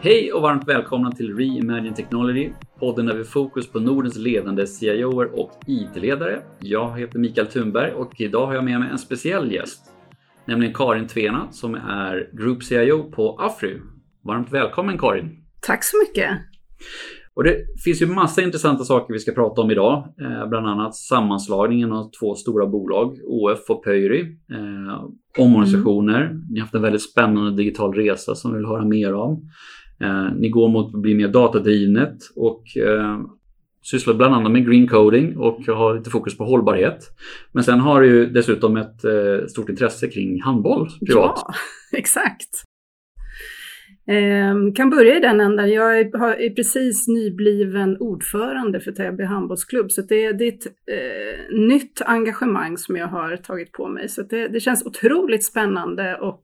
Hej och varmt välkomna till Reimagine Technology, podden där vi fokus på Nordens ledande CIOer och IT-ledare. Jag heter Mikael Thunberg och idag har jag med mig en speciell gäst, nämligen Karin Tvena som är Group CIO på Afry. Varmt välkommen Karin! Tack så mycket! Och det finns ju massa intressanta saker vi ska prata om idag. Eh, bland annat sammanslagningen av två stora bolag, OF och Pöyry. Eh, omorganisationer. Mm. Ni har haft en väldigt spännande digital resa som vi vill höra mer om. Eh, ni går mot att bli mer datadrivet och eh, sysslar bland annat med green coding och har lite fokus på hållbarhet. Men sen har du ju dessutom ett eh, stort intresse kring handboll privat. Ja, exakt. Eh, kan börja i den änden. Jag är, är, precis nybliven ordförande för Täby handbollsklubb så det, det är ett eh, nytt engagemang som jag har tagit på mig. Så det, det känns otroligt spännande och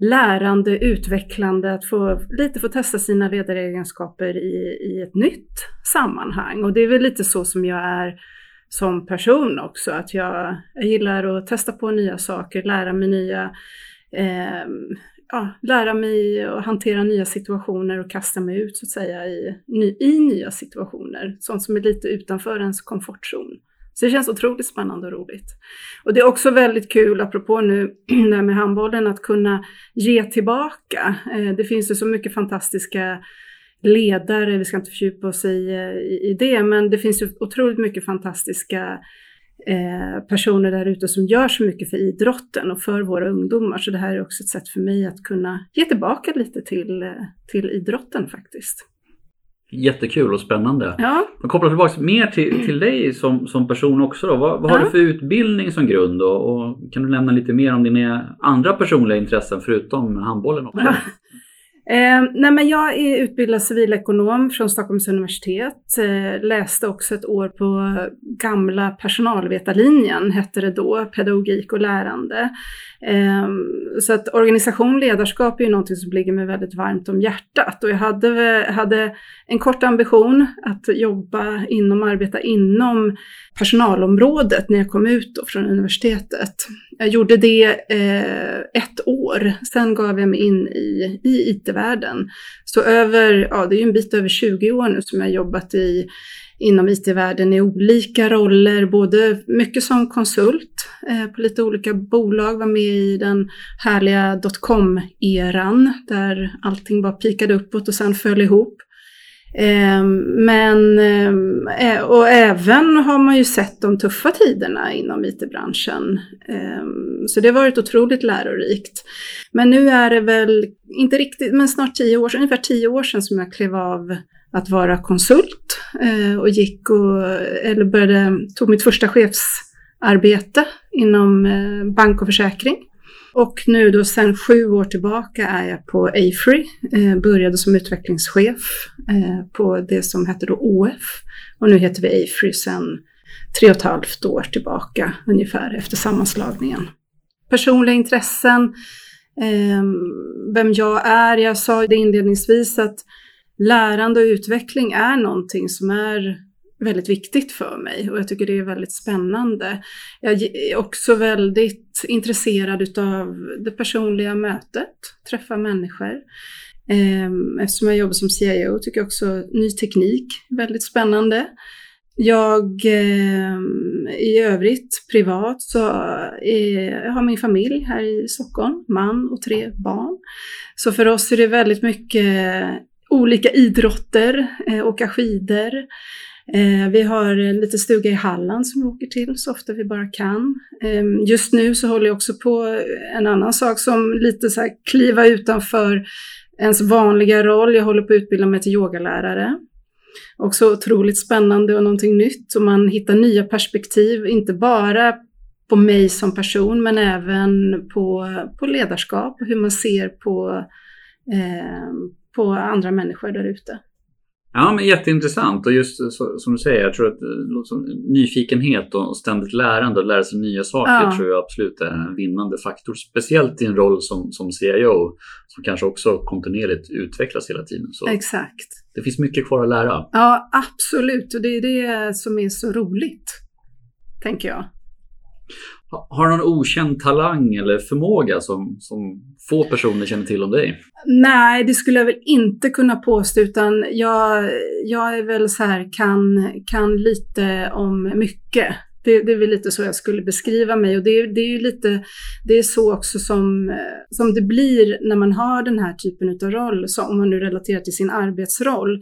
lärande, utvecklande, att få lite få testa sina ledaregenskaper i, i ett nytt sammanhang. Och det är väl lite så som jag är som person också, att jag, jag gillar att testa på nya saker, lära mig nya, eh, ja, lära mig att hantera nya situationer och kasta mig ut så att säga i, i nya situationer, sånt som är lite utanför ens komfortzon. Så det känns otroligt spännande och roligt. Och det är också väldigt kul, apropå nu det här med handbollen, att kunna ge tillbaka. Eh, det finns ju så mycket fantastiska ledare, vi ska inte fördjupa oss i, i, det, men det finns ju otroligt mycket fantastiska eh, personer där ute som gör så mycket för idrotten och för våra ungdomar. Så det här är också ett sätt för mig att kunna ge tillbaka lite till, eh, till idrotten faktiskt. Jättekul och spännande. Ja. Men koppla tillbaka mer till, till dig som, som person också. Då. Vad, vad har du för utbildning som grund? Då? Och kan du nämna lite mer om dina andra personliga intressen förutom handbollen? Också? Ja. Eh, nej men jag är utbildad civilekonom från Stockholms universitet. Eh, läste också ett år på gamla personalvetarlinjen, hette det då, pedagogik och lärande. Eh, så att organisation, ledarskap är ju någonting som ligger mig väldigt varmt om hjärtat. Och jag hade, hade en kort ambition att jobba inom, arbeta inom personalområdet när jag kom ut från universitetet. Jag gjorde det eh, ett år, sen gav jag mig in i, i IT-världen. Så över, ja det är ju en bit över 20 år nu som jag jobbat i, inom IT-världen i olika roller, både mycket som konsult eh, på lite olika bolag, var med i den härliga dotcom-eran där allting bara pikade uppåt och sen föll ihop. Ehm, men, ehm, eh, och även har man ju sett de tuffa tiderna inom IT-branschen. Ehm, så det har varit otroligt lärorikt. Men nu är det väl, inte riktigt, men snart tio år sedan, ungefär tio år sedan som jag klev av att vara konsult eh, och gick och, eller började, tog mitt första chefsarbete inom eh, bank och försäkring. Och nu då sedan sju år tillbaka är jag på Afry, eh, började som utvecklingschef eh, på det som hette då OF och nu heter vi Afry sedan tre och ett halvt år tillbaka ungefär efter sammanslagningen. Personliga intressen, eh, vem jag är, jag sa det inledningsvis att lärande och utveckling är någonting som är väldigt viktigt för mig och jag tycker det är väldigt spännande. Jag är också väldigt intresserad av det personliga mötet, träffa människor. Ehm, eftersom jag jobbar som CIO tycker jag också ny teknik är väldigt spännande. Jag ehm, i övrigt privat så är, jag har min familj här i Stockholm, man och tre barn. Så för oss är det väldigt mycket olika idrotter, eh, åka skidor, Eh, vi har eh, en liten stuga i Halland som vi åker till så ofta vi bara kan. Eh, just nu så håller jag också på eh, en annan sak som lite så här kliva utanför ens vanliga roll. Jag håller på att utbilda mig till yogalärare. Också otroligt spännande och någonting nytt och man hittar nya perspektiv, inte bara på mig som person men även på, på ledarskap och hur man ser på, eh, på andra människor där ute. Ja, men jätteintressant och just så, som du säger, jag tror att som, nyfikenhet och ständigt lärande och lära sig nya saker ja. tror jag absolut är en vinnande faktor. Speciellt i en roll som, som CIO som kanske också kontinuerligt utvecklas hela tiden. Så Exakt. Det finns mycket kvar att lära. Ja, absolut och det är det som är så roligt, tänker jag. Har du någon okänd talang eller förmåga som, som få personer känner till om dig? Nej, det skulle jag väl inte kunna påstå, utan jag, jag är väl så här, kan, kan lite om mycket. Det, det är väl lite så jag skulle beskriva mig och det, det är ju lite, det är så också som, som det blir när man har den här typen av roll, så om man nu relaterar till sin arbetsroll.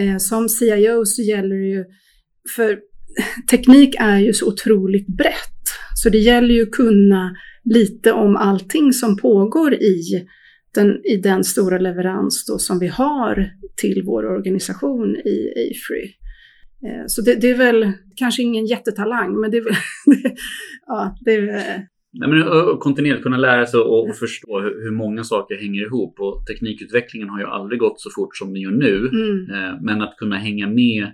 Eh, som CIO så gäller det ju, för teknik är ju så otroligt brett, så det gäller ju att kunna lite om allting som pågår i den, i den stora leverans som vi har till vår organisation i AFRY. Eh, så det, det, är väl kanske ingen jättetalang, men det är väl... ja, det är, Nej, men kontinuerligt kunna lära sig och, förstå hur, hur, många saker hänger ihop. Och teknikutvecklingen har ju aldrig gått så fort som den gör nu. Mm. Eh, men att kunna hänga med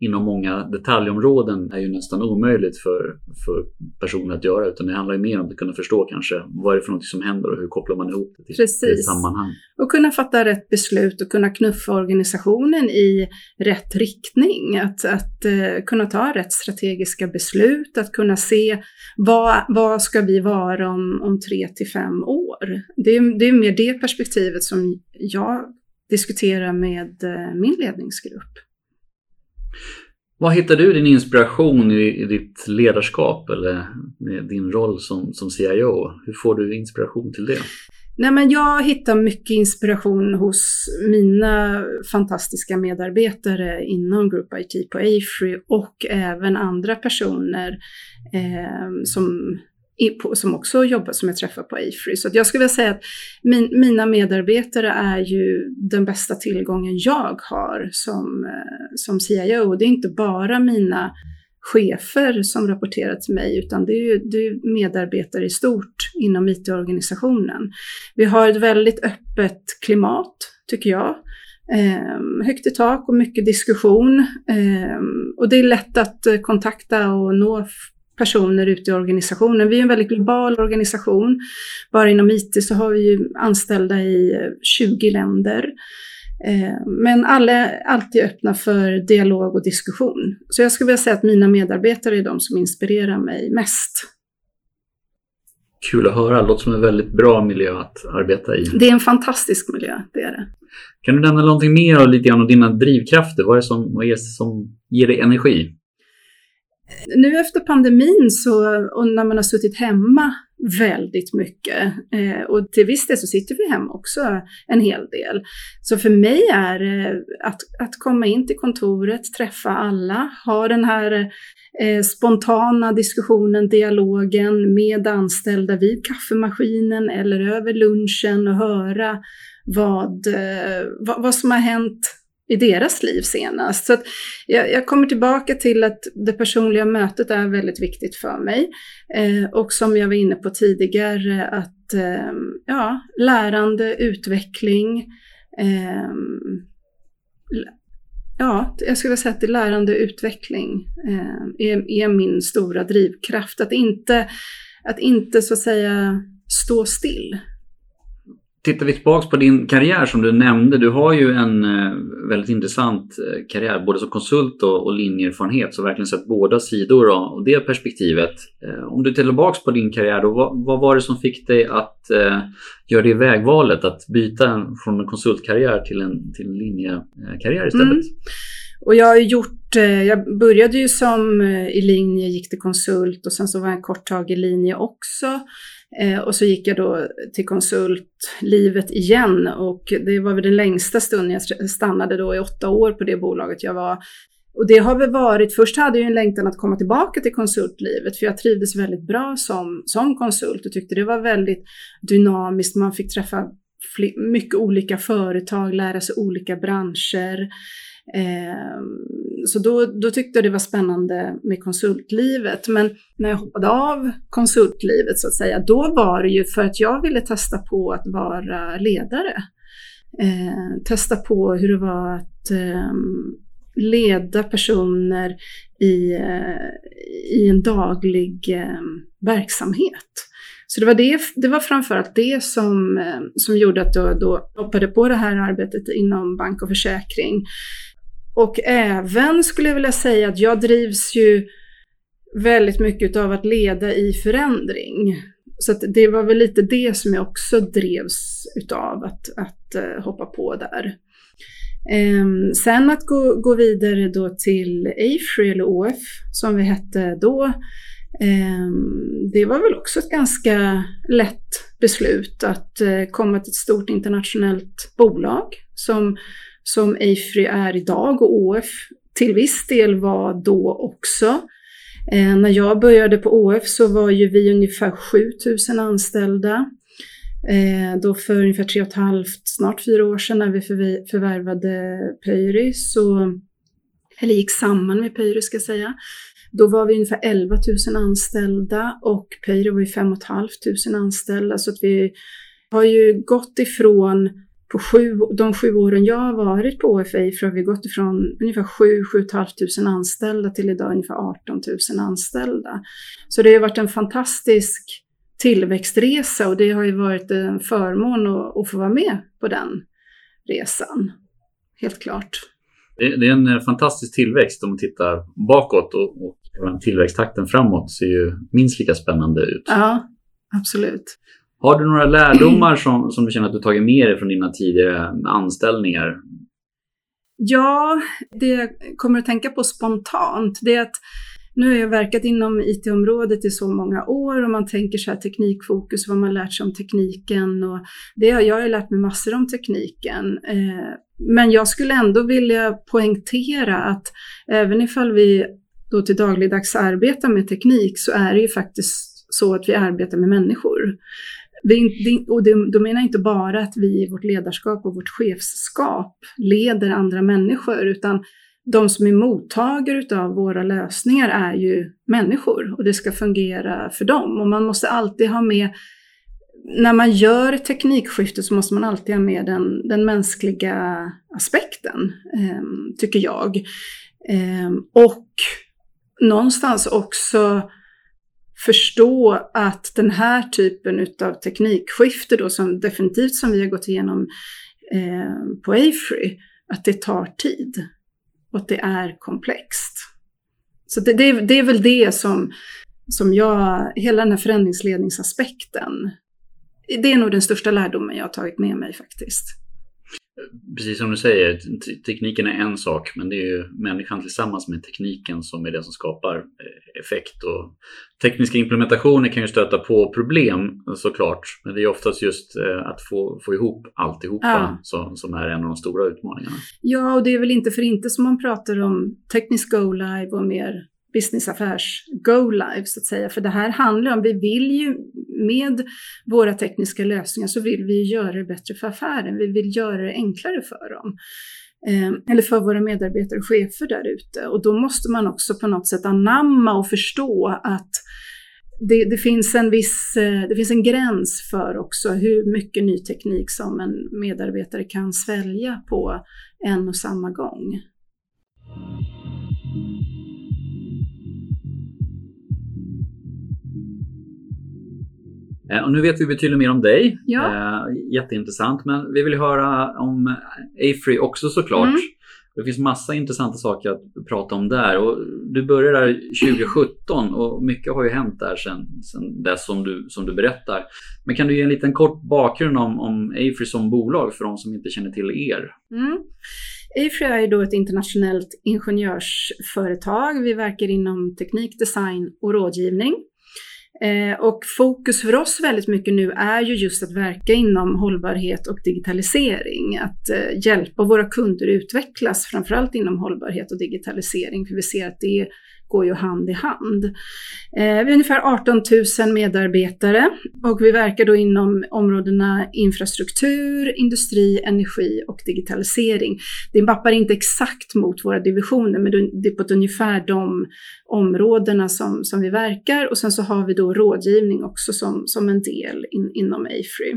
inom många detaljområden är ju nästan omöjligt för, för personer att göra. Utan det handlar ju mer om att kunna förstå kanske vad är det för något som händer och hur kopplar man ihop det till, Precis. ett sammanhang. Och kunna fatta rätt beslut och kunna knuffa organisationen i rätt riktning. Att, att uh, kunna ta rätt strategiska beslut, att kunna se vad, vad ska vi vara om, om tre till fem år. Det är, det är mer det perspektivet som jag diskuterar med uh, min ledningsgrupp. Var hittar du din inspiration i, i ditt ledarskap eller din roll som, som CIO? Hur får du inspiration till det? Nej, men jag hittar mycket inspiration hos mina fantastiska medarbetare inom Group IT på AFRY och även andra personer eh, som som också jobbar, som jag träffar på AFRY. Så jag skulle vilja säga att min, mina medarbetare är ju den bästa tillgången jag har som, eh, som CIO. Det är inte bara mina chefer som rapporterar till mig, utan det är ju det är medarbetare i stort inom IT-organisationen. Vi har ett väldigt öppet klimat, tycker jag. Eh, högt i tak och mycket diskussion. Eh, och det är lätt att eh, kontakta och nå personer ute i organisationen. Vi är en väldigt global organisation. Bara inom IT så har vi ju anställda i 20 länder. Eh, men alla är alltid öppna för dialog och diskussion. Så jag skulle vilja säga att mina medarbetare är de som inspirerar mig mest. Kul att höra, det låter som en väldigt bra miljö att arbeta i. Det är en fantastisk miljö, det är det. Kan du nämna någonting mer och lite grann om dina drivkrafter? Vad är det som, vad är det som ger dig energi? Nu efter pandemin så, och när man har suttit hemma väldigt mycket, eh, och till viss del så sitter vi hemma också en hel del. Så för mig är det att, att komma in till kontoret, träffa alla, ha den här eh, spontana diskussionen, dialogen med anställda vid kaffemaskinen eller över lunchen och höra vad, vad, vad som har hänt i deras liv senast. Så jag, jag, kommer tillbaka till att det personliga mötet är väldigt viktigt för mig. Eh, och som jag var inne på tidigare, att eh, ja, lärande, utveckling. Eh, ja, jag skulle säga att det lärande och utveckling eh, är, är, min stora drivkraft. Att inte, att inte så att säga stå still Tittar vi tillbaka på din karriär som du nämnde, du har ju en eh, väldigt intressant eh, karriär både som konsult och, och linjeerfarenhet, så verkligen sett båda sidor och det perspektivet. Eh, om du tittar tillbaka på din karriär, då, vad, vad, var det som fick dig att eh, göra det vägvalet, att byta från en konsultkarriär till en, till en linjekarriär istället? Mm. Och jag har gjort, jag började ju som i linje, gick till konsult och sen så var jag en kort tag i linje också. Eh, och så gick jag då till konsultlivet igen och det var väl den längsta stunden jag stannade då i åtta år på det bolaget jag var. Och det har väl varit, först hade jag en längtan att komma tillbaka till konsultlivet för jag trivdes väldigt bra som, som konsult och tyckte det var väldigt dynamiskt. Man fick träffa mycket olika företag, lära sig olika branscher. Eh, så då, då tyckte jag det var spännande med konsultlivet. Men när jag hoppade av konsultlivet så att säga, då var det ju för att jag ville testa på att vara ledare. Eh, testa på hur det var att eh, leda personer i, eh, i en daglig eh, verksamhet. Så det var, det, det var framförallt det som, eh, som gjorde att jag då hoppade på det här arbetet inom bank och försäkring. Och även skulle jag vilja säga att jag drivs ju väldigt mycket av att leda i förändring. Så det var väl lite det som jag också drevs utav, att, att eh, hoppa på där. Ehm, sen att gå, gå vidare då till AFRY eller OF som vi hette då, ehm, det var väl också ett ganska lätt beslut att eh, komma till ett stort internationellt bolag som, som AFRY är idag och OF till viss del var då också. Eh, när jag började på OF så var ju vi ungefär 7000 anställda. Eh, då för ungefär tre och ett halvt, snart fyra år sedan när vi förvärvade Pöyry, så, eller gick samman med Pöyry ska jag säga, då var vi ungefär 11 000 anställda och Pöyry var ju 5 500 anställda. Så att vi har ju gått ifrån på sju, de sju åren jag har varit på OFA har vi gått ifrån ungefär 7 7 500 anställda till idag ungefär 18 000 anställda. Så det har varit en fantastisk tillväxtresa och det har ju varit en förmån att, att få vara med på den resan. Helt klart. Det, det är en fantastisk tillväxt om man tittar bakåt och, och tillväxttakten framåt ser ju minst lika spännande ut. Ja, absolut. Har du några lärdomar som, som du känner att du tagit med dig från dina tidigare anställningar? Ja, det jag kommer att tänka på spontant, det är att nu har jag verkat inom IT-området i så många år och man tänker så här teknikfokus, vad man lärt sig om tekniken och det har jag ju lärt mig massor om tekniken. Eh, men jag skulle ändå vilja poängtera att även ifall vi då till dagligdags arbetar med teknik så är det ju faktiskt så att vi arbetar med människor. Vi, och det, då menar jag inte bara att vi i vårt ledarskap och vårt chefskap leder andra människor, utan de som är mottagare av våra lösningar är ju människor och det ska fungera för dem. Och man måste alltid ha med, när man gör ett teknikskifte så måste man alltid ha med den, den mänskliga aspekten, eh, tycker jag. Eh, och någonstans också förstå att den här typen av teknikskifte då, som definitivt som vi har gått igenom eh, på AFRY, att det tar tid och att det är komplext. Så det, det, det, är väl det som, som jag, hela den här förändringsledningsaspekten, det är nog den största lärdomen jag har tagit med mig faktiskt precis som du säger, tekniken är en sak, men det är ju människan tillsammans med tekniken som är det som skapar eh, effekt. Och tekniska implementationer kan ju stöta på problem såklart, men det är oftast just eh, att få, få ihop alltihopa ja. som, som är en av de stora utmaningarna. Ja, och det är väl inte för inte som man pratar om teknisk go-live och mer businessaffärs go-live så att säga. För det här handlar om, vi vill ju med våra tekniska lösningar så vill vi göra det bättre för affären. Vi vill göra det enklare för dem. Eh, eller för våra medarbetare och chefer där ute. Och då måste man också på något sätt anamma och förstå att det, det, finns en viss, eh, det finns en gräns för också hur mycket ny teknik som en medarbetare kan svälja på en och samma gång. Och nu vet vi betydligt mer om dig. Ja. Eh, jätteintressant. Men vi vill höra om Afrey också såklart. Mm. Det finns massa intressanta saker att prata om där. Och du började där 2017 och mycket har ju hänt där sedan, sedan dess som du, som du berättar. Men kan du ge en liten kort bakgrund om, om Afrey som bolag för de som inte känner till er? Mm. Afrey är då ett internationellt ingenjörsföretag. Vi verkar inom teknik, design och rådgivning. Eh, och fokus för oss väldigt mycket nu är ju just att verka inom hållbarhet och digitalisering. Att eh, hjälpa våra kunder utvecklas, framförallt inom hållbarhet och digitalisering, för vi ser att det går ju hand i hand. Eh, vi är ungefär 18 000 medarbetare och vi verkar då inom områdena infrastruktur, industri, energi och digitalisering. Det mappar inte exakt mot våra divisioner, men det är på ett ungefär de områdena som, som vi verkar och sen så har vi då rådgivning också som, som en del in, inom AFRY.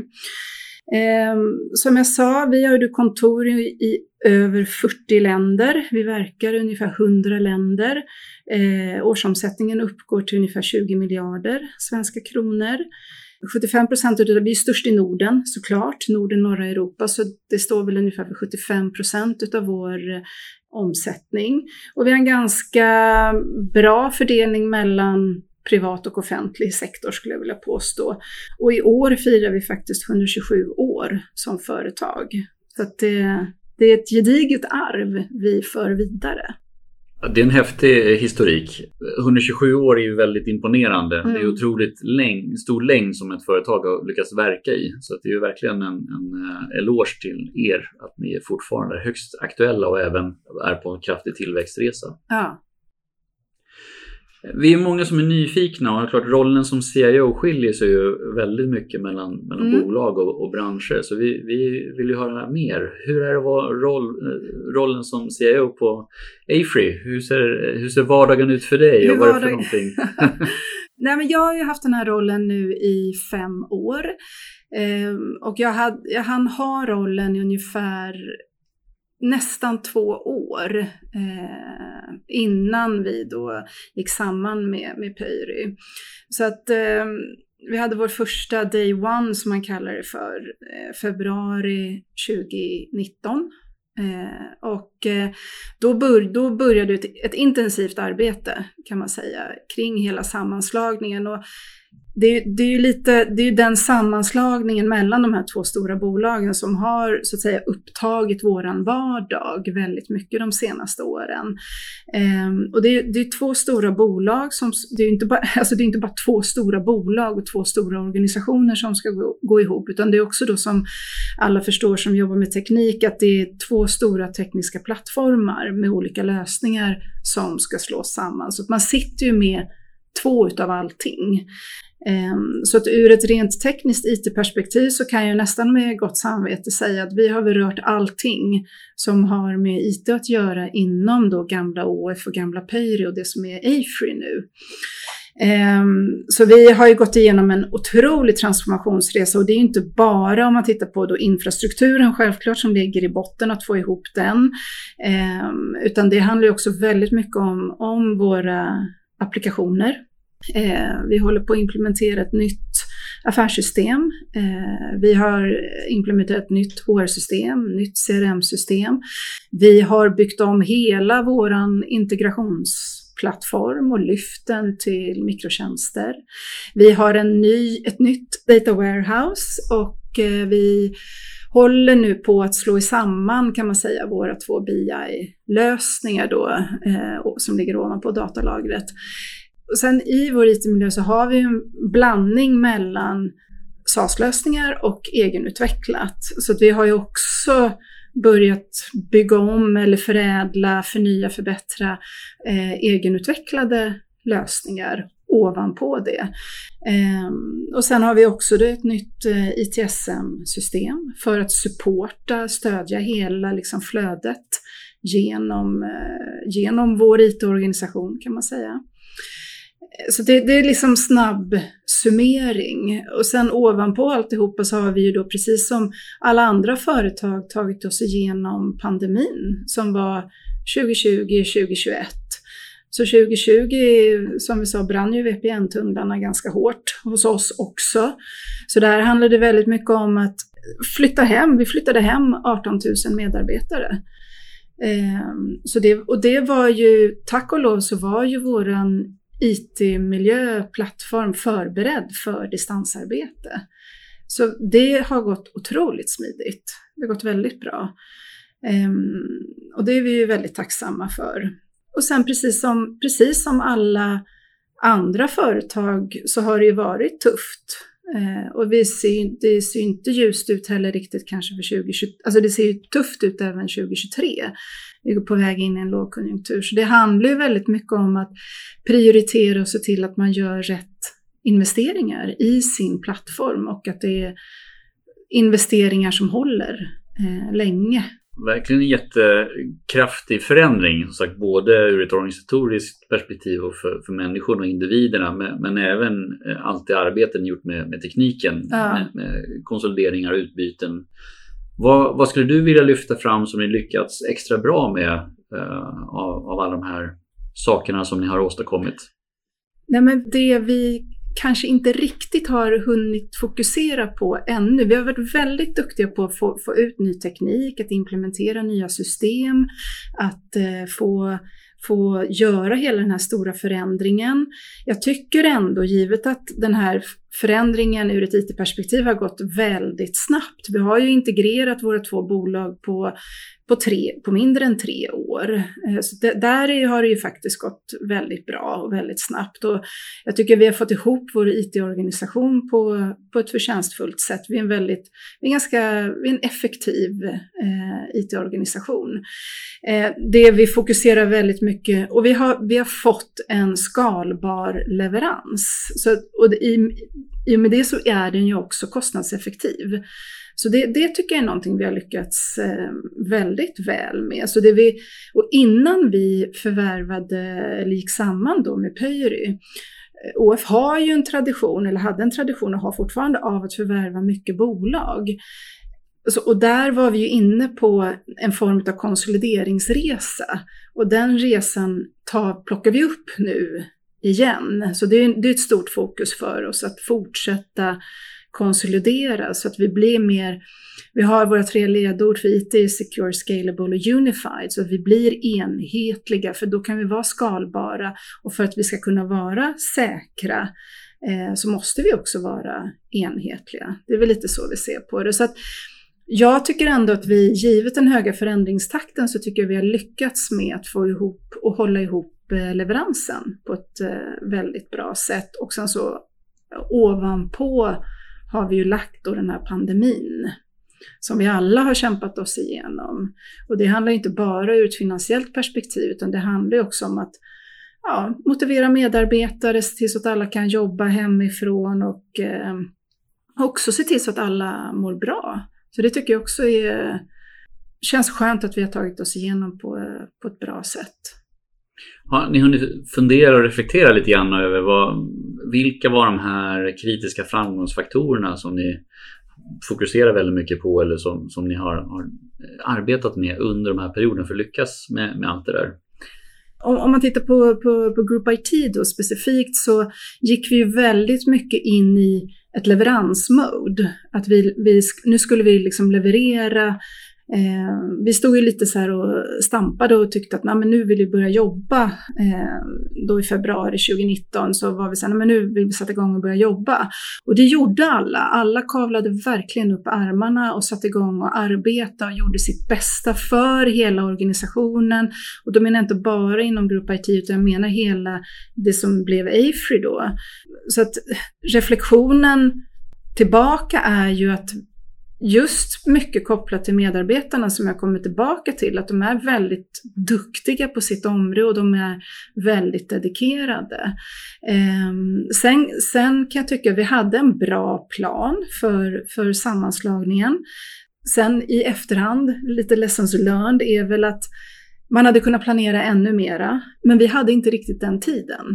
Ehm, som jag sa, vi har ju kontor i, i över 40 länder. Vi verkar i ungefär 100 länder. Eh, årsomsättningen uppgår till ungefär 20 miljarder svenska kronor. 75 procent av det, vi är störst i Norden såklart, Norden, norra Europa, så det står väl ungefär för 75 procent av vår eh, omsättning. Och vi har en ganska bra fördelning mellan privat och offentlig sektor skulle jag vilja påstå. Och i år firar vi faktiskt 127 år som företag. Så att det, det är ett gediget arv vi för vidare. Det är en häftig historik. 127 år är ju väldigt imponerande. Mm. Det är mm. otroligt läng stor längd som ett företag har lyckats verka i. Så det är ju verkligen en, en eh, eloge till er att ni är fortfarande högst aktuella och även är på en kraftig tillväxtresa. Ja, vi är många som är nyfikna och klart rollen som CIO skiljer sig ju väldigt mycket mellan, mellan mm. bolag och, och, branscher. Så vi, vi vill ju höra mer. Hur är det vara roll, rollen som CIO på Afree? Hur ser, hur ser vardagen ut för dig hur och vad är det för någonting? Nej, men jag har ju haft den här rollen nu i fem år. Um, och jag, hade, jag hann ha rollen i ungefär nästan två år eh, innan vi då gick samman med, med Pöyry. Så att eh, vi hade vår första day one som man kallar det för, eh, februari 2019. Eh, och eh, då, bör, då började ett, ett intensivt arbete kan man säga kring hela sammanslagningen. Och det, det, är ju lite, det är den sammanslagningen mellan de här två stora bolagen som har så att säga upptagit våran vardag väldigt mycket de senaste åren. Um, och det är, det är två stora bolag som, det är inte bara, alltså det är inte bara två stora bolag och två stora organisationer som ska gå, gå ihop, utan det är också då som alla förstår som jobbar med teknik att det är två stora tekniska plattformar med olika lösningar som ska slås samman. Så att man sitter ju med två utav allting. Ehm, så att ur ett rent tekniskt IT-perspektiv så kan jag nästan med gott samvete säga att vi har berört allting som har med IT att göra inom då gamla OF och gamla Pöyry och det som är AFRI nu. Ehm, så vi har ju gått igenom en otrolig transformationsresa och det är inte bara om man tittar på då infrastrukturen självklart som ligger i botten att få ihop den, ehm, utan det handlar ju också väldigt mycket om, om våra applikationer Eh, vi håller på att implementera ett nytt affärssystem. Eh, vi har implementerat ett nytt HR-system, nytt CRM-system. Vi har byggt om hela vår integrationsplattform och lyft den till mikrotjänster. Vi har en ny, ett nytt data warehouse och eh, vi håller nu på att slå samman kan man säga våra två BI-lösningar då eh, som ligger ovanpå datalagret och sen i vår IT-miljö så har vi en blandning mellan SAS-lösningar och egenutvecklat. Så att vi har ju också börjat bygga om eller förädla, förnya, förbättra eh, egenutvecklade lösningar ovanpå det. Eh, och sen har vi också ett nytt eh, ITSM-system för att supporta, stödja hela liksom, flödet genom, eh, genom vår IT-organisation kan man säga. Så det, det, är liksom snabb summering. Och sen ovanpå alltihopa så har vi ju då precis som alla andra företag tagit oss igenom pandemin som var 2020-2021. Så 2020, som vi sa, brann ju VPN-tunnlarna ganska hårt hos oss också. Så där handlade det väldigt mycket om att flytta hem. Vi flyttade hem 18 000 medarbetare. Ehm, så det, och det var ju, tack och lov så var ju våran IT-miljö, plattform förberedd för distansarbete. Så det har gått otroligt smidigt. Det har gått väldigt bra. Um, och det är vi ju väldigt tacksamma för. Och sen precis som, precis som alla andra företag så har det ju varit tufft. Eh, och vi ser, det ser inte ljust ut heller riktigt kanske för 2020, Alltså det ser ju tufft ut även 2023 vi är på väg in i en lågkonjunktur. Så det handlar ju väldigt mycket om att prioritera och se till att man gör rätt investeringar i sin plattform och att det är investeringar som håller eh, länge. Verkligen en jättekraftig förändring, som sagt, både ur ett organisatoriskt perspektiv och för, för människorna och individerna, men, men även eh, allt det arbete ni gjort med, med tekniken, ja. med, med konsolideringar och utbyten vad, vad, skulle du vilja lyfta fram som ni lyckats extra bra med eh, av, av alla de här sakerna som ni har åstadkommit? Nej, men det vi kanske inte riktigt har hunnit fokusera på ännu. Vi har varit väldigt duktiga på att få, få ut ny teknik, att implementera nya system, att eh, få få göra hela den här stora förändringen. Jag tycker ändå, givet att den här förändringen ur ett IT-perspektiv har gått väldigt snabbt. Vi har ju integrerat våra två bolag på på, tre, på mindre än tre år. Eh, så det, där har det ju faktiskt gått väldigt bra och väldigt snabbt. Och jag tycker vi har fått ihop vår IT-organisation på, på ett förtjänstfullt sätt. Vi är en väldigt, vi är ganska, vi är en effektiv eh, IT-organisation. Eh, det vi fokuserar väldigt mycket, och vi har, vi har fått en skalbar leverans. Så, och i, i och med det så är den ju också kostnadseffektiv. Så det, det, tycker jag är någonting vi har lyckats eh, väldigt väl med. Så det vi, och innan vi förvärvade, eller gick samman då med Pöyry, eh, OF har ju en tradition, eller hade en tradition och har fortfarande, av att förvärva mycket bolag. Så, och där var vi ju inne på en form av konsolideringsresa. Och den resan tar, plockar vi upp nu igen. Så det är, det är ett stort fokus för oss att fortsätta konsolidera så att vi blir mer, vi har våra tre ledord för IT, Secure, Scalable och Unified, så att vi blir enhetliga för då kan vi vara skalbara och för att vi ska kunna vara säkra eh, så måste vi också vara enhetliga. Det är väl lite så vi ser på det. Så att jag tycker ändå att vi, givet den höga förändringstakten, så tycker jag vi har lyckats med att få ihop och hålla ihop leveransen på ett eh, väldigt bra sätt. Och sen så ovanpå har vi ju lagt då den här pandemin som vi alla har kämpat oss igenom. Och det handlar inte bara ur ett finansiellt perspektiv utan det handlar också om att ja, motivera medarbetare, se till så att alla kan jobba hemifrån och eh, också se till så att alla mår bra. Så det tycker jag också är, känns skönt att vi har tagit oss igenom på, på ett bra sätt. Har ni hunnit fundera och reflektera lite grann över vad, vilka var de här kritiska framgångsfaktorerna som ni fokuserar väldigt mycket på eller som, som ni har, har arbetat med under de här perioderna för att lyckas med, med allt det där? Om, om man tittar på, på, på Group IT då specifikt så gick vi ju väldigt mycket in i ett leveransmode. Att vi, vi, nu skulle vi liksom leverera Eh, vi stod ju lite så här och stampade och tyckte att men nu vill vi börja jobba. Eh, då i februari 2019 så var vi så här, men nu vill vi sätta igång och börja jobba. Och det gjorde alla. Alla kavlade verkligen upp armarna och satte igång och arbetade och gjorde sitt bästa för hela organisationen. Och då menar jag inte bara inom Group IT utan jag menar hela det som blev Afry då. Så att reflektionen tillbaka är ju att just mycket kopplat till medarbetarna som jag kommer tillbaka till, att de är väldigt duktiga på sitt område och de är väldigt dedikerade. Ehm, sen, sen kan jag tycka att vi hade en bra plan för, för sammanslagningen. Sen i efterhand, lite lessons learned, är väl att man hade kunnat planera ännu mera, men vi hade inte riktigt den tiden.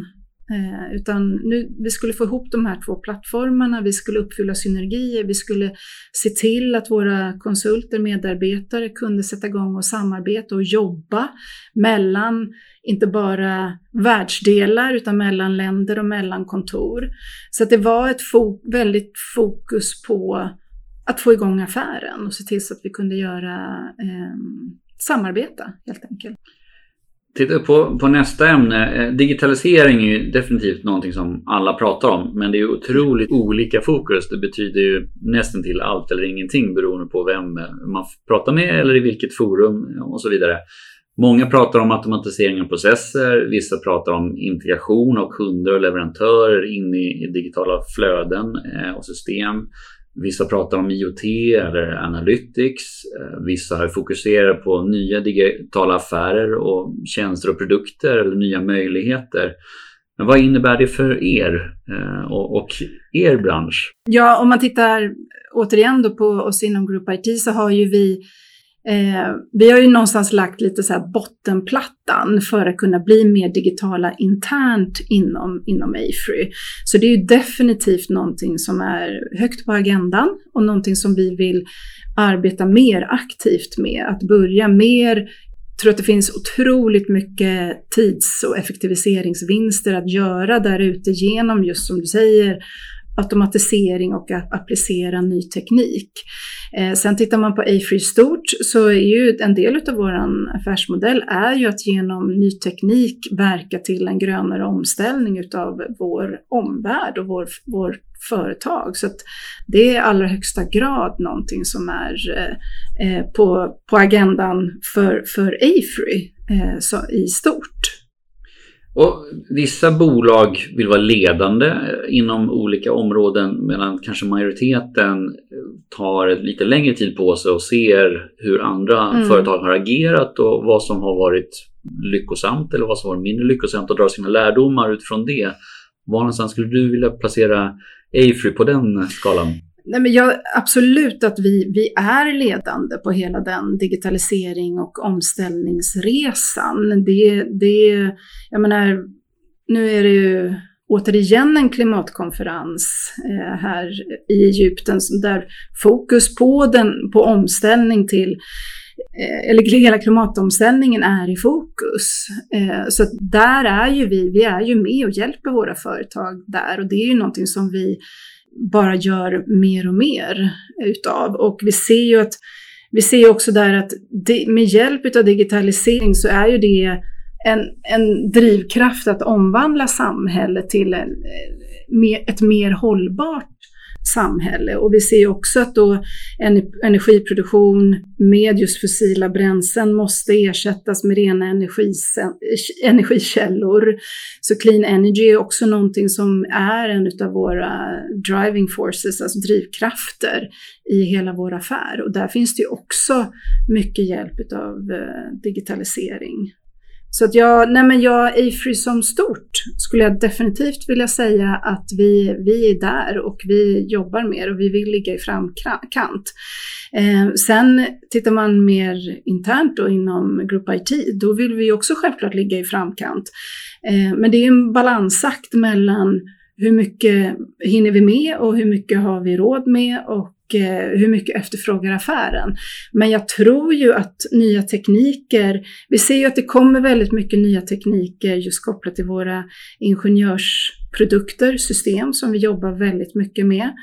Eh, utan nu, vi skulle få ihop de här två plattformarna, vi skulle uppfylla synergier, vi skulle se till att våra konsulter, medarbetare kunde sätta igång och samarbeta och jobba mellan, inte bara världsdelar, utan mellan länder och mellan kontor. Så att det var ett fo väldigt fokus på att få igång affären och se till så att vi kunde göra eh, samarbeta helt enkelt. Titta på, på nästa ämne. Eh, digitalisering är ju definitivt någonting som alla pratar om. Men det är otroligt olika fokus. Det betyder ju nästan till allt eller ingenting beroende på vem eh, man pratar med eller i vilket forum eh, och så vidare. Många pratar om automatisering av processer. Vissa pratar om integration av kunder och leverantörer in i digitala flöden och system. Vissa pratar om IoT eller Analytics. Eh, vissa fokuserar på nya digitala affärer och tjänster och produkter eller nya möjligheter. Men vad innebär det för er eh, och er bransch? Ja, om man tittar återigen då på oss inom Group IT så har ju vi Eh, vi har ju någonstans lagt lite så här bottenplattan för att kunna bli mer digitala internt inom, inom Afry. Så det är ju definitivt någonting som är högt på agendan och någonting som vi vill arbeta mer aktivt med. Att börja mer tror att det finns otroligt mycket tids och effektiviseringsvinster att göra där ute genom just som du säger automatisering och att applicera ny teknik. Eh, sen tittar man på AFRI stort så är ju en del av vår affärsmodell är ju att genom ny teknik verka till en grönare omställning utav vår omvärld och vår, vår företag. Så att det är i allra högsta grad någonting som är eh, eh på, på agendan för, för AFRI eh, så, i stort. Och vissa bolag vill vara ledande inom olika områden medan kanske majoriteten tar lite längre tid på sig och ser hur andra mm. företag har agerat och vad som har varit lyckosamt eller vad som har varit mindre lyckosamt och drar sina lärdomar utifrån det. Var någonstans skulle du vilja placera Afry på den skalan? Nej, men jag, absolut att vi, vi är ledande på hela den digitalisering och omställningsresan. Det, det, jag menar, nu är det ju återigen en klimatkonferens eh, här i Egypten där fokus på, den, på omställning till eh, eller hela klimatomställningen är i fokus. Eh, så där är ju vi, vi är ju med och hjälper våra företag där och det är ju någonting som vi bara gör mer och mer utav. Och vi ser ju att vi ser också där att det, med hjälp av digitalisering så är ju det en, en drivkraft att omvandla samhället till en, eh, ett mer hållbart samhälle. Och vi ser också att då energiproduktion med just fossila bränslen måste ersättas med rena energikällor. Så clean energy är också någonting som är en av våra driving forces, alltså drivkrafter i hela vår affär. Och där finns det ju också mycket hjälp av eh, digitalisering. Så att jag, nej men jag, Afry som stort skulle jag definitivt vilja säga att vi, vi är där och vi jobbar mer och vi vill ligga i framkant. Eh, sen tittar man mer internt då inom Group IT, då vill vi också självklart ligga i framkant. Eh, men det är en balansakt mellan hur mycket hinner vi med och hur mycket har vi råd med och Eh, hur mycket efterfrågar affären. Men jag tror ju att nya tekniker, vi ser ju att det kommer väldigt mycket nya tekniker just kopplat till våra ingenjörsprodukter, system som vi jobbar väldigt mycket med.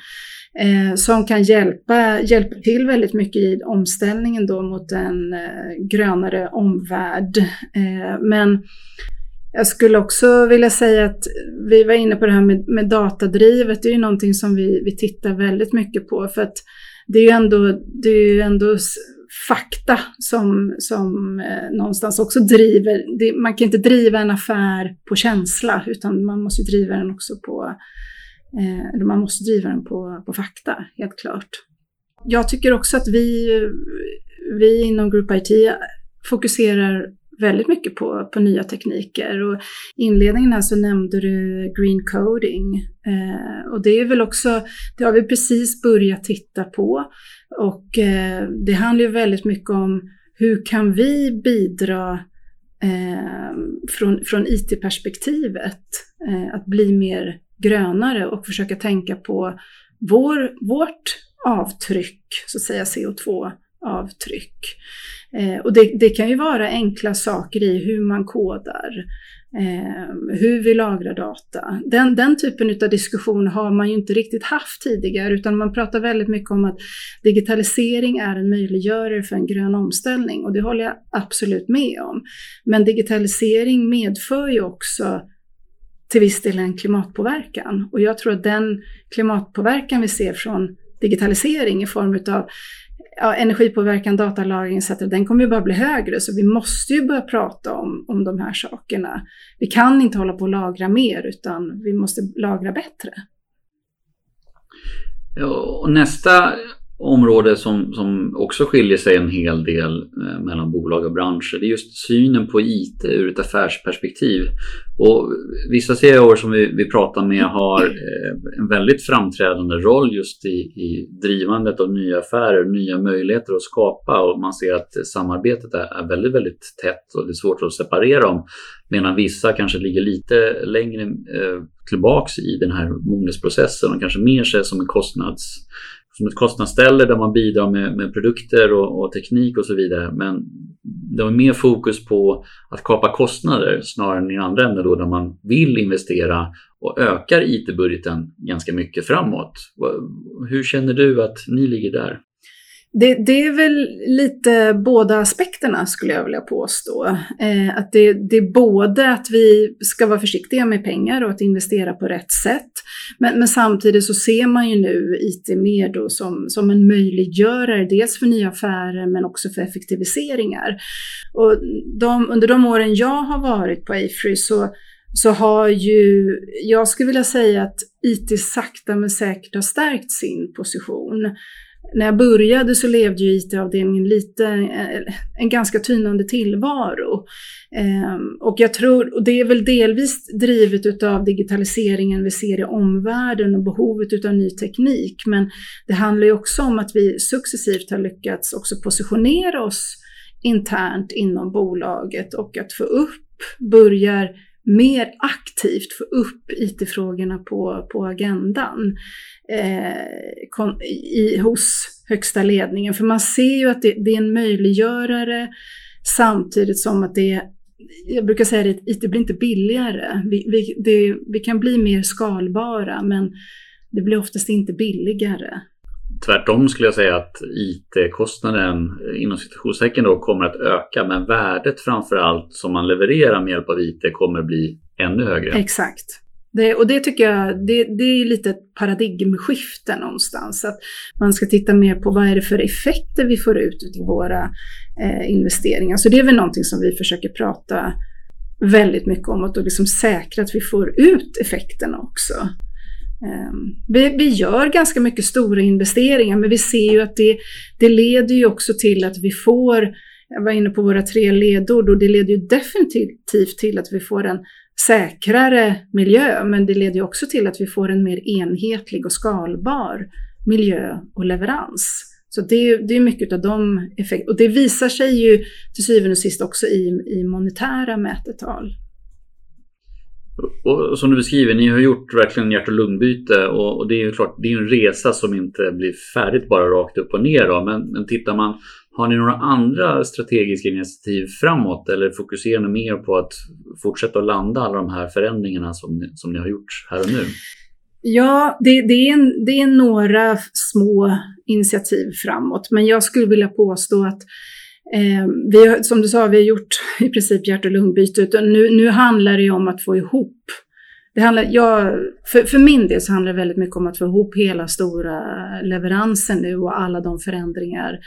Eh, som kan hjälpa, hjälpa till väldigt mycket i omställningen då mot en eh, grönare omvärld. Eh, men jag skulle också vilja säga att vi var inne på det här med, med datadrivet. Det är ju någonting som vi, vi tittar väldigt mycket på för att det är ju ändå, det är ju ändå fakta som, som eh, någonstans också driver. Det, man kan inte driva en affär på känsla utan man måste driva den också på, eh, man måste driva den på, på fakta, helt klart. Jag tycker också att vi, vi inom Group IT fokuserar väldigt mycket på, på nya tekniker. Och I inledningen här så nämnde du green coding. Eh, och det är väl också, det har vi precis börjat titta på. Och eh, det handlar ju väldigt mycket om hur kan vi bidra eh, från, från IT-perspektivet eh, att bli mer grönare och försöka tänka på vår, vårt avtryck, så att säga CO2, avtryck. Eh, och det, det, kan ju vara enkla saker i hur man kodar, eh, hur vi lagrar data. Den, den typen av diskussion har man ju inte riktigt haft tidigare utan man pratar väldigt mycket om att digitalisering är en möjliggörare för en grön omställning och det håller jag absolut med om. Men digitalisering medför ju också till viss del en klimatpåverkan och jag tror att den klimatpåverkan vi ser från digitalisering i form av ja, energipåverkan, datalagring etc. Den kommer ju bara bli högre så vi måste ju börja prata om, om de här sakerna. Vi kan inte hålla på att lagra mer utan vi måste lagra bättre. och nästa område som, som också skiljer sig en hel del eh, mellan bolag och branscher det är just synen på IT ur ett affärsperspektiv. Och vissa CIOer som vi, vi pratar med har eh, en väldigt framträdande roll just i, i drivandet av nya affärer, nya möjligheter att skapa och man ser att samarbetet är, är väldigt, väldigt tätt och det är svårt att separera dem. Medan vissa kanske ligger lite längre eh, tillbaks i den här mognadsprocessen och kanske mer ser som en kostnads som ett kostnadsställe där man bidrar med, med produkter och, och, teknik och så vidare. Men det har mer fokus på att kapa kostnader snarare än i andra änden då där man vill investera och ökar IT-budgeten ganska mycket framåt. Hur känner du att ni ligger där? Det, det, är väl lite båda aspekterna skulle jag vilja påstå. Eh, att det, det, är både att vi ska vara försiktiga med pengar och att investera på rätt sätt. Men, men samtidigt så ser man ju nu IT mer då som, som en möjliggörare, dels för nya affärer men också för effektiviseringar. Och de, under de åren jag har varit på Afry så så har ju, jag skulle vilja säga att IT sakta men säkert har stärkt sin position när jag började så levde ju IT-avdelningen lite, eh, en ganska tynande tillvaro. Ehm, och jag tror, och det är väl delvis drivet utav digitaliseringen vi ser i omvärlden och behovet utav ny teknik. Men det handlar ju också om att vi successivt har lyckats också positionera oss internt inom bolaget och att få upp, börjar mer aktivt få upp IT-frågorna på, på agendan eh, i, hos högsta ledningen. För man ser ju att det, det, är en möjliggörare samtidigt som att det jag brukar säga att IT blir inte billigare. Vi, vi, det, vi kan bli mer skalbara men det blir oftast inte billigare. Tvärtom skulle jag säga att IT-kostnaden eh, inom situationstecken då kommer att öka men värdet framför allt som man levererar med hjälp av IT kommer bli ännu högre. Exakt. Det, och det tycker jag, det, det är lite ett paradigmskifte någonstans. Att man ska titta mer på vad är det för effekter vi får ut av våra eh, investeringar. Så det är väl någonting som vi försöker prata väldigt mycket om. Att liksom säkra att vi får ut effekterna också. Ehm, vi, vi, gör ganska mycket stora investeringar men vi ser ju att det, det leder ju också till att vi får, jag var inne på våra tre ledord och det leder ju definitivt till att vi får en säkrare miljö men det leder ju också till att vi får en mer enhetlig och skalbar miljö och leverans. Så det är, det är mycket av de effekterna och det visar sig ju till syvende och sist också i, i monetära mätetal. Och som du beskriver, ni har gjort verkligen hjärt och lungbyte och, och det är ju klart, det är en resa som inte blir färdigt bara rakt upp och ner då. Men, men tittar man, har ni några andra strategiska initiativ framåt eller fokuserar ni mer på att fortsätta att landa alla de här förändringarna som ni, som ni har gjort här och nu? Ja, det, det, är en, det är några små initiativ framåt, men jag skulle vilja påstå att Eh, vi, som du sa, vi har gjort i princip hjärt och lungbyte. Nu, nu handlar det ju om att få ihop det handlar, ja, för, för min del så handlar det väldigt mycket om att få ihop hela stora leveransen nu och alla de förändringar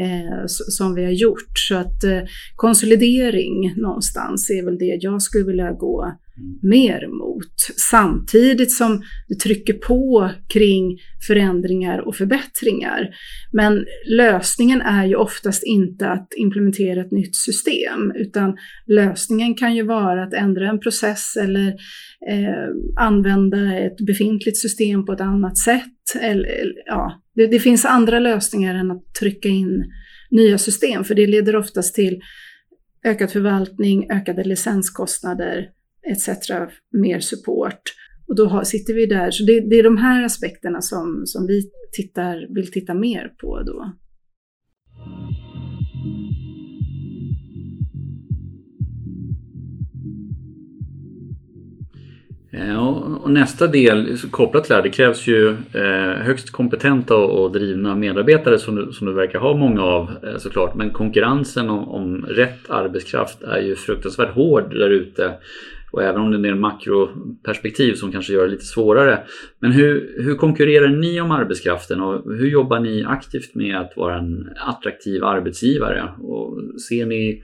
eh, som vi har gjort. Så att eh, konsolidering någonstans är väl det jag skulle vilja gå mer mot. Samtidigt som det trycker på kring förändringar och förbättringar. Men lösningen är ju oftast inte att implementera ett nytt system, utan lösningen kan ju vara att ändra en process eller eh, använda ett befintligt system på ett annat sätt. Eller, ja, det, det finns andra lösningar än att trycka in nya system, för det leder oftast till ökad förvaltning, ökade licenskostnader etc. Mer support. Och då har, sitter vi där. Så det, det, är de här aspekterna som, som vi tittar, vill titta mer på då. Eh, och nästa del kopplat till det här, det krävs ju eh, högst kompetenta och drivna medarbetare som du, som du verkar ha många av eh, såklart. Men konkurrensen om, om rätt arbetskraft är ju fruktansvärt hård där ute. Och även om det är en del makroperspektiv som kanske gör det lite svårare. Men hur, hur konkurrerar ni om arbetskraften och hur jobbar ni aktivt med att vara en attraktiv arbetsgivare? Och ser ni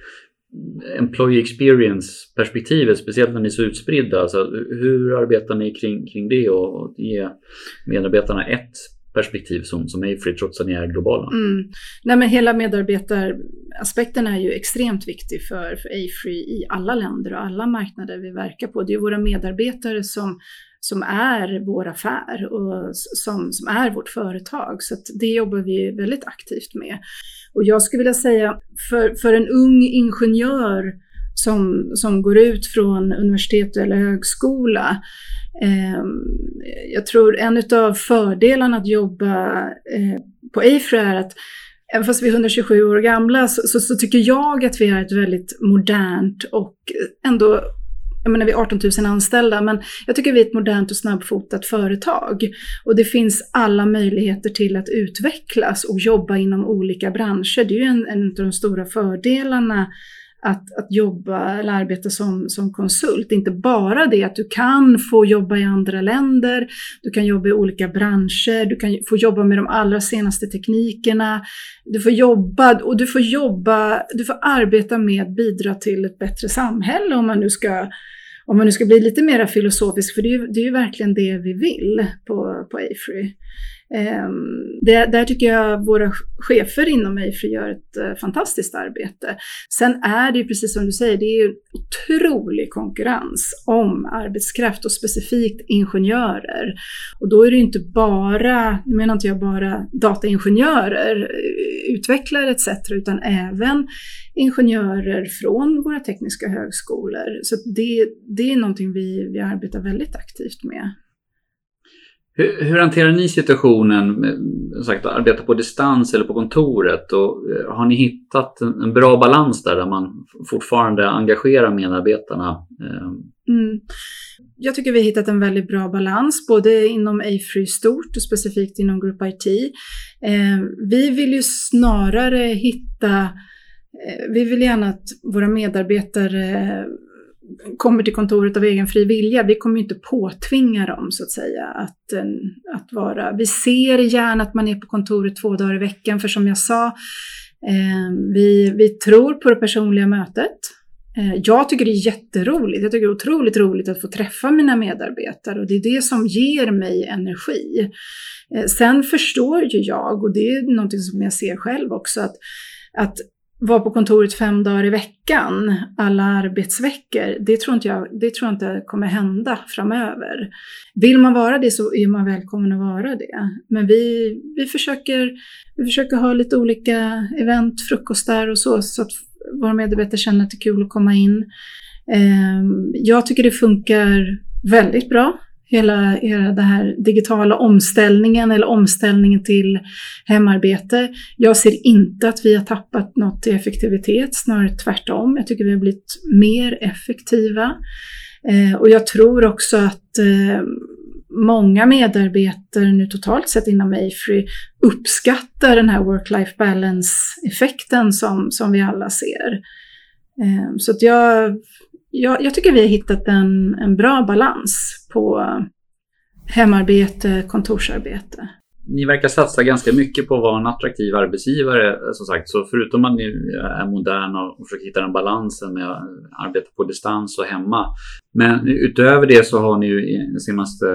employee experience perspektivet, speciellt när ni är så utspridda. Alltså, hur arbetar ni kring, kring det och ge medarbetarna ett perspektiv som, som Afree trots att ni är globala? Mm. Nej, men hela medarbetaraspekten är ju extremt viktig för, för Afri i alla länder och alla marknader vi verkar på. Det är våra medarbetare som, som är vår affär och som, som är vårt företag. Så det jobbar vi väldigt aktivt med. Och jag skulle vilja säga för, för en ung ingenjör som, som går ut från universitet eller högskola. Eh, jag tror en av fördelarna att jobba eh, på AFRE är att även fast vi är 127 år gamla så, så, så, tycker jag att vi är ett väldigt modernt och ändå jag menar vi är 18 000 anställda, men jag tycker vi är ett modernt och snabbfotat företag. Och det finns alla möjligheter till att utvecklas och jobba inom olika branscher. Det är ju en, en av de stora fördelarna att, att jobba eller arbeta som, som konsult. Inte bara det att du kan få jobba i andra länder, du kan jobba i olika branscher, du kan få jobba med de allra senaste teknikerna. Du får jobba och du får jobba, du får arbeta med att bidra till ett bättre samhälle om man nu ska om man nu ska bli lite mer filosofisk, för det är, ju, det är ju verkligen det vi vill på, på AFRY. Ehm, det, där tycker jag våra chefer inom AFRY gör ett eh, fantastiskt arbete. Sen är det ju precis som du säger, det är ju otrolig konkurrens om arbetskraft och specifikt ingenjörer. Och då är det ju inte bara, nu menar inte jag bara dataingenjörer, eh, utvecklare etc. utan även ingenjörer från våra tekniska högskolor. Så det, det är någonting vi, vi arbetar väldigt aktivt med. Hur, hur hanterar ni situationen med sagt, att arbeta på distans eller på kontoret? Och, eh, har ni hittat en, en, bra balans där, där man fortfarande engagerar medarbetarna? Ehm? Mm. Jag tycker vi har hittat en väldigt bra balans, både inom AFRY stort och specifikt inom Group IT. Eh, vi vill ju snarare hitta eh, vi vill gärna att våra medarbetare kommer till kontoret av egen fri vilja. Vi kommer inte påtvinga dem så att säga att, eh, att vara. Vi ser gärna att man är på kontoret två dagar i veckan för som jag sa, eh, vi, vi tror på det personliga mötet. Eh, jag tycker det är jätteroligt. Jag tycker det är otroligt roligt att få träffa mina medarbetare och det är det som ger mig energi. Eh, sen förstår ju jag, och det är någonting som jag ser själv också, att, att vara på kontoret fem dagar i veckan, alla arbetsveckor, det tror inte jag, det tror jag inte kommer hända framöver. Vill man vara det så är man välkommen att vara det. Men vi, vi, försöker, vi försöker ha lite olika event, frukostar och så, så att våra medarbetare känner att det är kul att komma in. Ehm, jag tycker det funkar väldigt bra hela, era, den här digitala omställningen eller omställningen till hemarbete. Jag ser inte att vi har tappat något i effektivitet, snarare tvärtom. Jag tycker vi har blivit mer effektiva. Eh, och jag tror också att eh, många medarbetare nu totalt sett inom AFRY uppskattar den här work-life balance-effekten som, som vi alla ser. Eh, så att jag, jag, jag, tycker vi har hittat en, en bra balans på hemarbete, kontorsarbete. Ni verkar satsa ganska mycket på att vara en attraktiv arbetsgivare som sagt. Så förutom att ni är moderna och försöker hitta den balansen med att arbeta på distans och hemma. Men utöver det så har ni ju i den senaste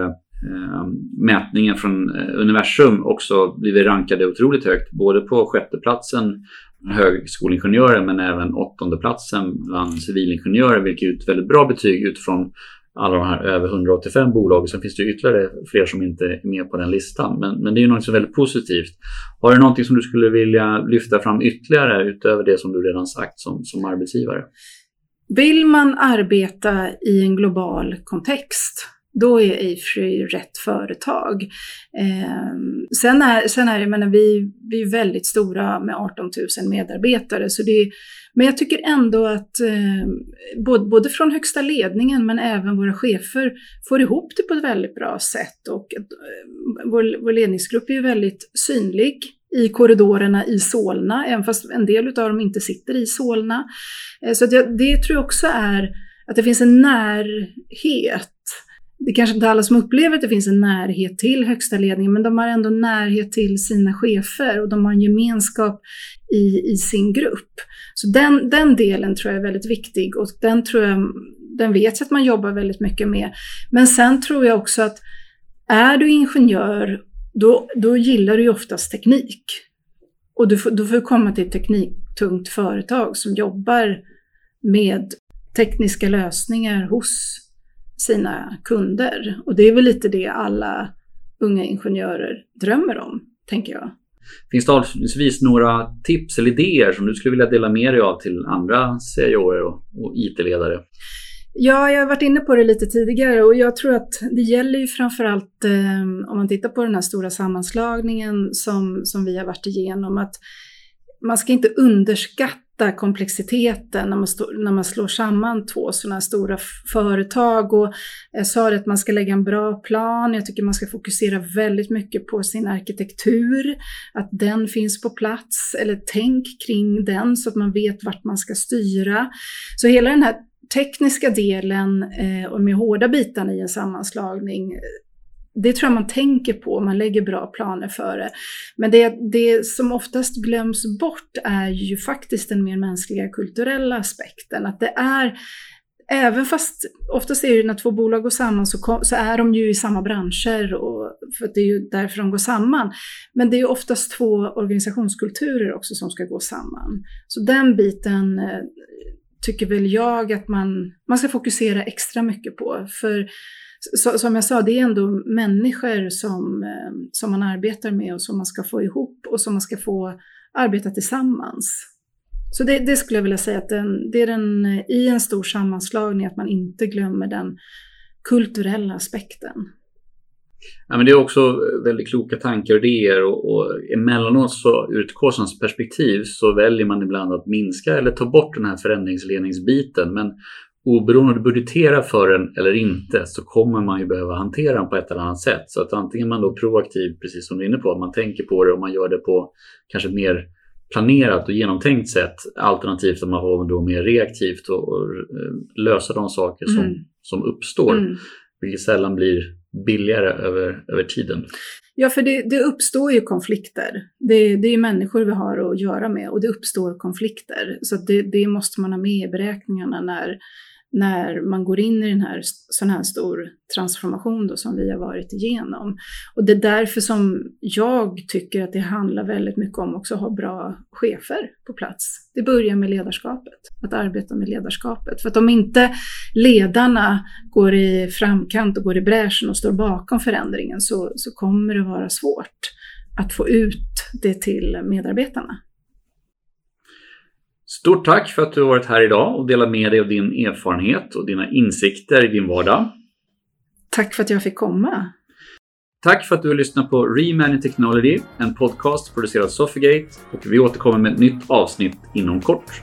eh, mätningen från eh, Universum också blivit rankade otroligt högt. Både på sjätteplatsen högskoleingenjörer men även åttondeplatsen bland civilingenjörer vilket är ett väldigt bra betyg utifrån alla de här över 185 bolagen. Sen finns det ytterligare fler som inte är med på den listan. Men, men det är ju något som är väldigt positivt. Har du någonting som du skulle vilja lyfta fram ytterligare utöver det som du redan sagt som, som arbetsgivare? Vill man arbeta i en global kontext då är Afry rätt företag. Eh, sen, är, sen är det, menar, vi, vi är väldigt stora med 18 000 medarbetare, så det, men jag tycker ändå att eh, både, både från högsta ledningen men även våra chefer får ihop det på ett väldigt bra sätt och eh, vår, vår ledningsgrupp är ju väldigt synlig i korridorerna i Solna, även fast en del av dem inte sitter i Solna. Eh, så det, det tror jag också är att det finns en närhet det är kanske inte alla som upplever att det finns en närhet till högsta ledningen, men de har ändå närhet till sina chefer och de har en gemenskap i, i sin grupp. Så den, den delen tror jag är väldigt viktig och den tror jag, den vet jag att man jobbar väldigt mycket med. Men sen tror jag också att är du ingenjör, då, då gillar du ju oftast teknik. Och du får, du får komma till ett tekniktungt företag som jobbar med tekniska lösningar hos sina kunder. Och det är väl lite det alla unga ingenjörer drömmer om, tänker jag. Finns det avslutningsvis några tips eller idéer som du skulle vilja dela med dig av till andra CIOer och, och IT-ledare? Ja, jag har varit inne på det lite tidigare och jag tror att det gäller ju framförallt eh, om man tittar på den här stora sammanslagningen som, som vi har varit igenom, att man ska inte underskatta komplexiteten när man, stå, när man slår samman två sådana stora företag. Och jag sa det att man ska lägga en bra plan. Jag tycker man ska fokusera väldigt mycket på sin arkitektur, att den finns på plats, eller tänk kring den så att man vet vart man ska styra. Så hela den här tekniska delen eh, och med hårda bitarna i en sammanslagning det tror jag man tänker på, man lägger bra planer för det. Men det, det som oftast glöms bort är ju faktiskt den mer mänskliga kulturella aspekten. Att det är, även fast oftast är det ju när två bolag går samman så, kom, så är de ju i samma branscher, och, för det är ju därför de går samman. Men det är ju oftast två organisationskulturer också som ska gå samman. Så den biten eh, tycker väl jag att man, man ska fokusera extra mycket på. För så, som jag sa, det är ändå människor som, eh, som man arbetar med och som man ska få ihop och som man ska få arbeta tillsammans. Så det, det skulle jag vilja säga att den, det är den, i en stor sammanslagning att man inte glömmer den kulturella aspekten. Ja, men det är också väldigt kloka tankar och idéer och, och emellanåt så ur ett kostnadsperspektiv så väljer man ibland att minska eller ta bort den här förändringsledningsbiten. Men oberoende om du budgeterar för den eller inte så kommer man ju behöva hantera den på ett eller annat sätt. Så att antingen man då proaktiv, precis som du är inne på, att man tänker på det och man gör det på kanske mer planerat och genomtänkt sätt alternativt att man har då mer reaktivt och, och eh, lösa de saker som, mm. som uppstår. Mm. Vilket sällan blir billigare över, över tiden. Ja, för det, det uppstår ju konflikter. Det, det är människor vi har att göra med och det uppstår konflikter. Så det, det måste man ha med i beräkningarna när, när man går in i den här sån här stor transformation då som vi har varit igenom. Och det är därför som jag tycker att det handlar väldigt mycket om också att ha bra chefer på plats. Det börjar med ledarskapet, att arbeta med ledarskapet. För att om inte ledarna går i framkant och går i bräschen och står bakom förändringen så, så kommer det vara svårt att få ut det till medarbetarna. Stort tack för att du har varit här idag och delat med dig av din erfarenhet och dina insikter i din vardag. Tack för att jag fick komma. Tack för att du har lyssnat på Remanaging Technology, en podcast producerad av Sofigate och vi återkommer med ett nytt avsnitt inom kort.